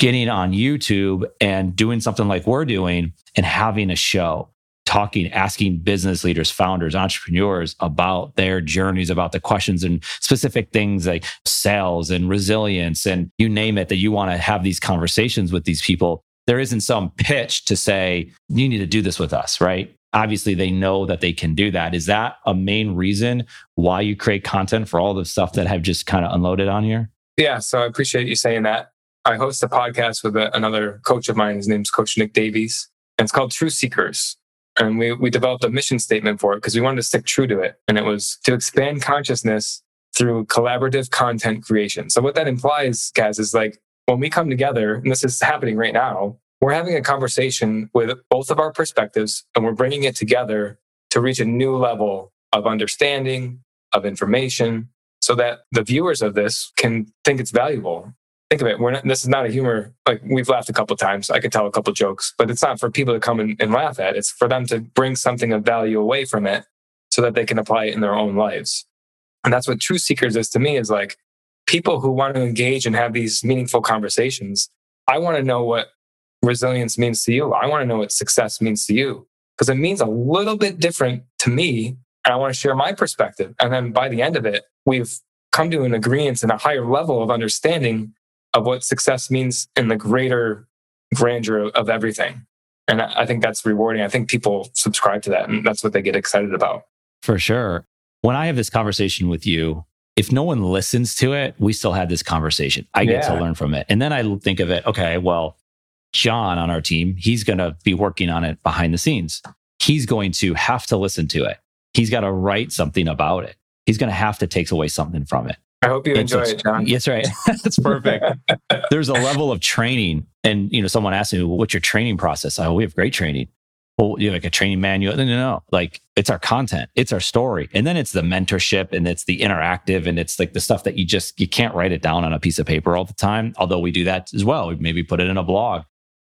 getting on YouTube and doing something like we're doing and having a show, talking, asking business leaders, founders, entrepreneurs about their journeys, about the questions and specific things like sales and resilience and you name it that you want to have these conversations with these people. There isn't some pitch to say, you need to do this with us, right? Obviously, they know that they can do that. Is that a main reason why you create content for all the stuff that I've just kind of unloaded on here? Yeah. So I appreciate you saying that. I host a podcast with a, another coach of mine. His name's Coach Nick Davies. And it's called Truth Seekers. And we, we developed a mission statement for it because we wanted to stick true to it. And it was to expand consciousness through collaborative content creation. So what that implies, guys, is like when we come together, and this is happening right now, we're having a conversation with both of our perspectives and we're bringing it together to reach a new level of understanding, of information, so that the viewers of this can think it's valuable think of it. We're not, this is not a humor. Like we've laughed a couple times. I could tell a couple jokes, but it's not for people to come and, and laugh at. It's for them to bring something of value away from it so that they can apply it in their own lives. And that's what Truth Seekers is to me is like people who want to engage and have these meaningful conversations. I want to know what resilience means to you. I want to know what success means to you because it means a little bit different to me. And I want to share my perspective. And then by the end of it, we've come to an agreement and a higher level of understanding of what success means in the greater grandeur of everything. And I think that's rewarding. I think people subscribe to that and that's what they get excited about. For sure. When I have this conversation with you, if no one listens to it, we still had this conversation. I get yeah. to learn from it. And then I think of it, okay, well, John on our team, he's going to be working on it behind the scenes. He's going to have to listen to it. He's got to write something about it. He's going to have to take away something from it. I hope you enjoy it, John. Yes, right. That's perfect. There's a level of training. And, you know, someone asked me, what's your training process? Oh, we have great training. Well, you have like a training manual. No, no, no. Like it's our content, it's our story. And then it's the mentorship and it's the interactive and it's like the stuff that you just, you can't write it down on a piece of paper all the time. Although we do that as well. We maybe put it in a blog.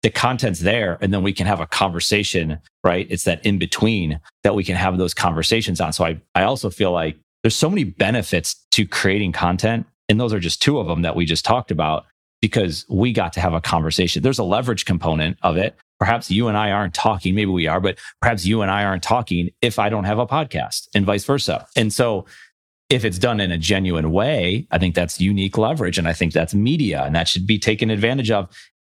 The content's there and then we can have a conversation, right? It's that in between that we can have those conversations on. So I, I also feel like there's so many benefits to creating content. And those are just two of them that we just talked about because we got to have a conversation. There's a leverage component of it. Perhaps you and I aren't talking. Maybe we are, but perhaps you and I aren't talking if I don't have a podcast and vice versa. And so if it's done in a genuine way, I think that's unique leverage. And I think that's media and that should be taken advantage of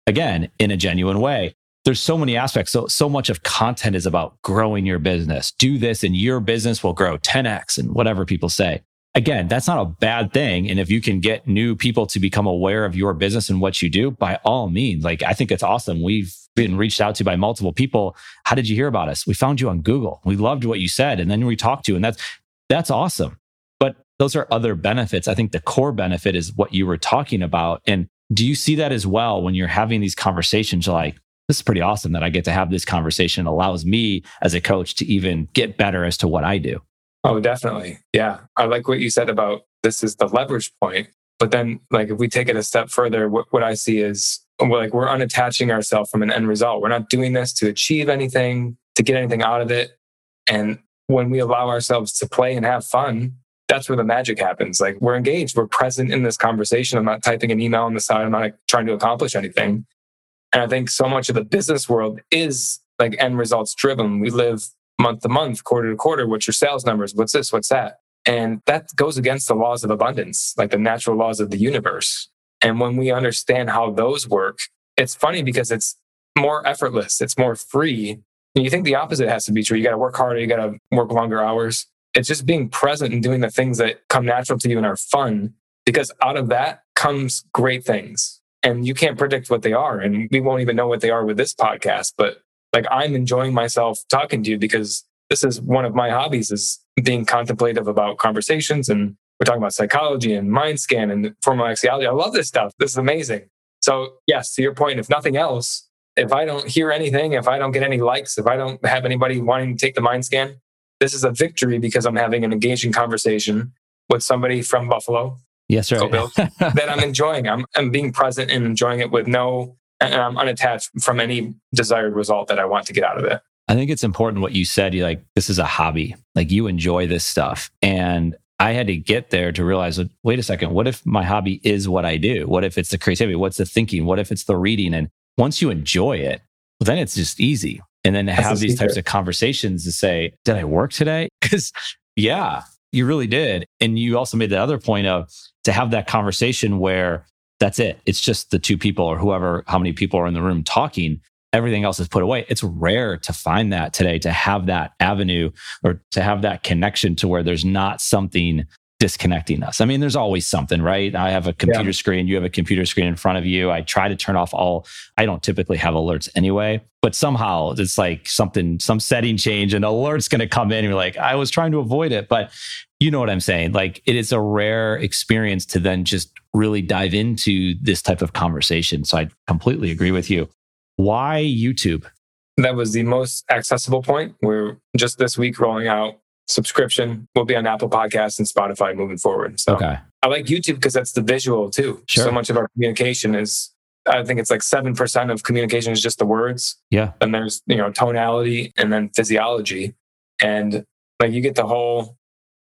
again in a genuine way there's so many aspects. So, so much of content is about growing your business. Do this and your business will grow 10x and whatever people say. Again, that's not a bad thing. And if you can get new people to become aware of your business and what you do, by all means, like I think it's awesome. We've been reached out to by multiple people. How did you hear about us? We found you on Google. We loved what you said. And then we talked to you and that's, that's awesome. But those are other benefits. I think the core benefit is what you were talking about. And do you see that as well when you're having these conversations? Like, this is pretty awesome that I get to have this conversation. It allows me as a coach to even get better as to what I do. Oh, definitely. Yeah. I like what you said about this is the leverage point. But then, like, if we take it a step further, what, what I see is we're like we're unattaching ourselves from an end result. We're not doing this to achieve anything, to get anything out of it. And when we allow ourselves to play and have fun, that's where the magic happens. Like we're engaged, we're present in this conversation. I'm not typing an email on the side. I'm not trying to accomplish anything. And I think so much of the business world is like end results driven. We live month to month, quarter to quarter. What's your sales numbers? What's this? What's that? And that goes against the laws of abundance, like the natural laws of the universe. And when we understand how those work, it's funny because it's more effortless, it's more free. And you think the opposite has to be true. You got to work harder, you got to work longer hours. It's just being present and doing the things that come natural to you and are fun, because out of that comes great things and you can't predict what they are. And we won't even know what they are with this podcast. But like I'm enjoying myself talking to you because this is one of my hobbies is being contemplative about conversations. And we're talking about psychology and mind scan and formal axiology. I love this stuff. This is amazing. So yes, to your point, if nothing else, if I don't hear anything, if I don't get any likes, if I don't have anybody wanting to take the mind scan, this is a victory because I'm having an engaging conversation with somebody from Buffalo Yes, right. that I'm enjoying. I'm, I'm being present and enjoying it with no, and I'm unattached from any desired result that I want to get out of it. I think it's important what you said. You like, this is a hobby. Like you enjoy this stuff. And I had to get there to realize, wait a second, what if my hobby is what I do? What if it's the creativity? What's the thinking? What if it's the reading? And once you enjoy it, well, then it's just easy. And then to That's have these types of conversations to say, did I work today? Because yeah, you really did. And you also made the other point of to have that conversation where that's it. It's just the two people or whoever, how many people are in the room talking. Everything else is put away. It's rare to find that today, to have that avenue or to have that connection to where there's not something disconnecting us. I mean, there's always something, right? I have a computer yeah. screen, you have a computer screen in front of you. I try to turn off all, I don't typically have alerts anyway, but somehow it's like something, some setting change and alert's going to come in. And you're like, I was trying to avoid it. But you know what I'm saying? Like, it is a rare experience to then just really dive into this type of conversation. So I completely agree with you. Why YouTube? That was the most accessible point. We're just this week rolling out subscription will be on Apple Podcasts and Spotify moving forward. So okay. I like YouTube because that's the visual too. Sure. So much of our communication is I think it's like 7% of communication is just the words. Yeah. And there's, you know, tonality and then physiology. And like you get the whole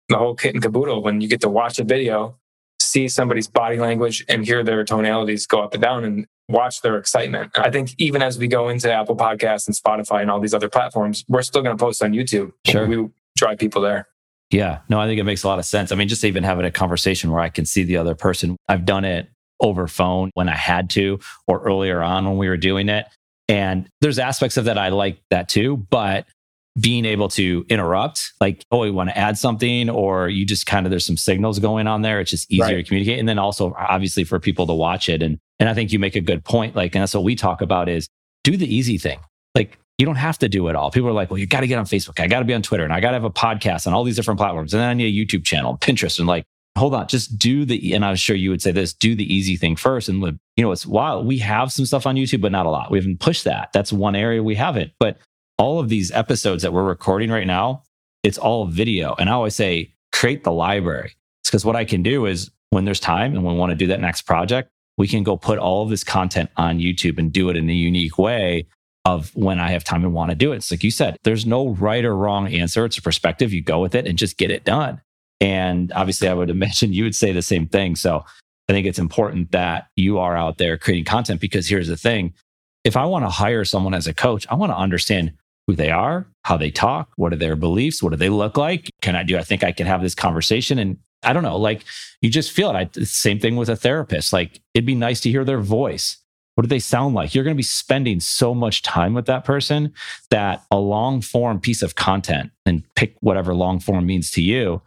the whole kit and caboodle when you get to watch a video, see somebody's body language and hear their tonalities go up and down and watch their excitement. I think even as we go into Apple Podcasts and Spotify and all these other platforms, we're still going to post on YouTube. Sure. We drive people there. Yeah, no, I think it makes a lot of sense. I mean, just even having a conversation where I can see the other person. I've done it over phone when I had to, or earlier on when we were doing it. And there's aspects of that I like that too, but being able to interrupt, like, oh, we want to add something, or you just kind of there's some signals going on there. It's just easier right. to communicate. And then also obviously for people to watch it. And and I think you make a good point. Like, and that's what we talk about is do the easy thing. Like you don't have to do it all. People are like, well, you got to get on Facebook. I got to be on Twitter and I got to have a podcast on all these different platforms. And then I need a YouTube channel, Pinterest. And like, hold on, just do the, and I'm sure you would say this, do the easy thing first. And you know, it's wild. We have some stuff on YouTube, but not a lot. We haven't pushed that. That's one area we haven't. But all of these episodes that we're recording right now, it's all video. And I always say, create the library. It's because what I can do is when there's time and we want to do that next project, we can go put all of this content on YouTube and do it in a unique way of when I have time and want to do it. It's like you said, there's no right or wrong answer. It's a perspective. You go with it and just get it done. And obviously, I would imagine you would say the same thing. So I think it's important that you are out there creating content because here's the thing if I want to hire someone as a coach, I want to understand who they are, how they talk, what are their beliefs, what do they look like? Can I do I think I can have this conversation? And I don't know, like you just feel it. I, same thing with a therapist. Like it'd be nice to hear their voice what do they sound like? You're going to be spending so much time with that person that a long form piece of content and pick whatever long form means to you,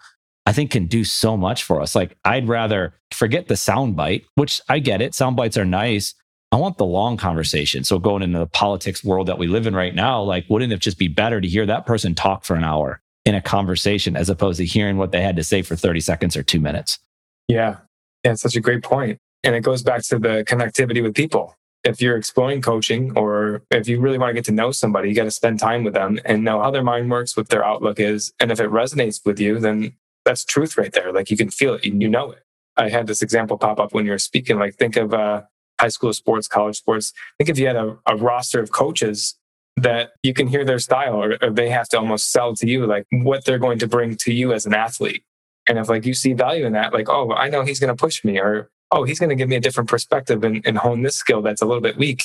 I think can do so much for us. Like I'd rather forget the sound bite, which I get it. Sound bites are nice. I want the long conversation. So going into the politics world that we live in right now, like wouldn't it just be better to hear that person talk for an hour in a conversation as opposed to hearing what they had to say for 30 seconds or two minutes? Yeah. Yeah, such a great point. And it goes back to the connectivity with people if you're exploring coaching or if you really want to get to know somebody, you got to spend time with them and know how their mind works, what their outlook is. And if it resonates with you, then that's truth right there. Like you can feel it you know it. I had this example pop up when you were speaking. Like think of uh, high school sports, college sports. Think if you had a, a roster of coaches that you can hear their style or, or they have to almost sell to you like what they're going to bring to you as an athlete. And if like you see value in that, like, oh, I know he's going to push me or oh, he's going to give me a different perspective and, and hone this skill that's a little bit weak.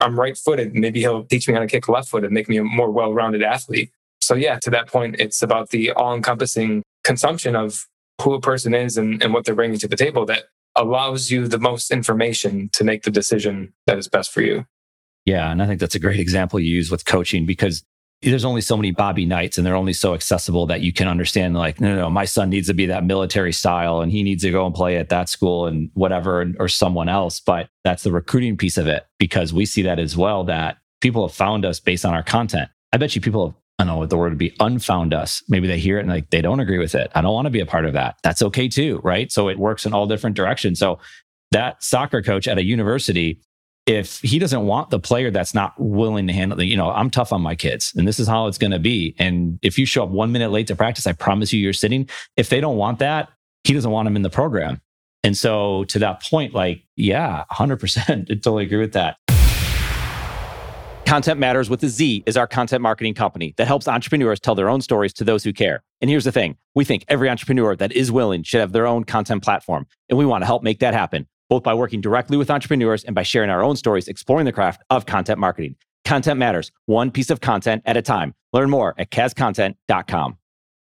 I'm right footed. Maybe he'll teach me how to kick left footed, make me a more well rounded athlete. So, yeah, to that point, it's about the all encompassing consumption of who a person is and, and what they're bringing to the table that allows you the most information to make the decision that is best for you. Yeah. And I think that's a great example you use with coaching because there's only so many Bobby Knights and they're only so accessible that you can understand like, no, no, no, my son needs to be that military style and he needs to go and play at that school and whatever, or someone else. But that's the recruiting piece of it because we see that as well that people have found us based on our content. I bet you people have, I don't know what the word would be, unfound us. Maybe they hear it and like they don't agree with it. I don't want to be a part of that. That's okay too, right? So it works in all different directions. So that soccer coach at a university if he doesn't want the player that's not willing to handle the, you know, I'm tough on my kids and this is how it's going to be. And if you show up one minute late to practice, I promise you, you're sitting. If they don't want that, he doesn't want them in the program. And so to that point, like, yeah, 100%, I totally agree with that. Content Matterz with a Z is our content marketing company that helps entrepreneurs tell their own stories to those who care. And here's the thing we think every entrepreneur that is willing should have their own content platform. And we want to help make that happen, both by working directly with entrepreneurs and by sharing our own stories, exploring the craft of content marketing. Content Matterz, one piece of content at a time. Learn more at KasContent.com.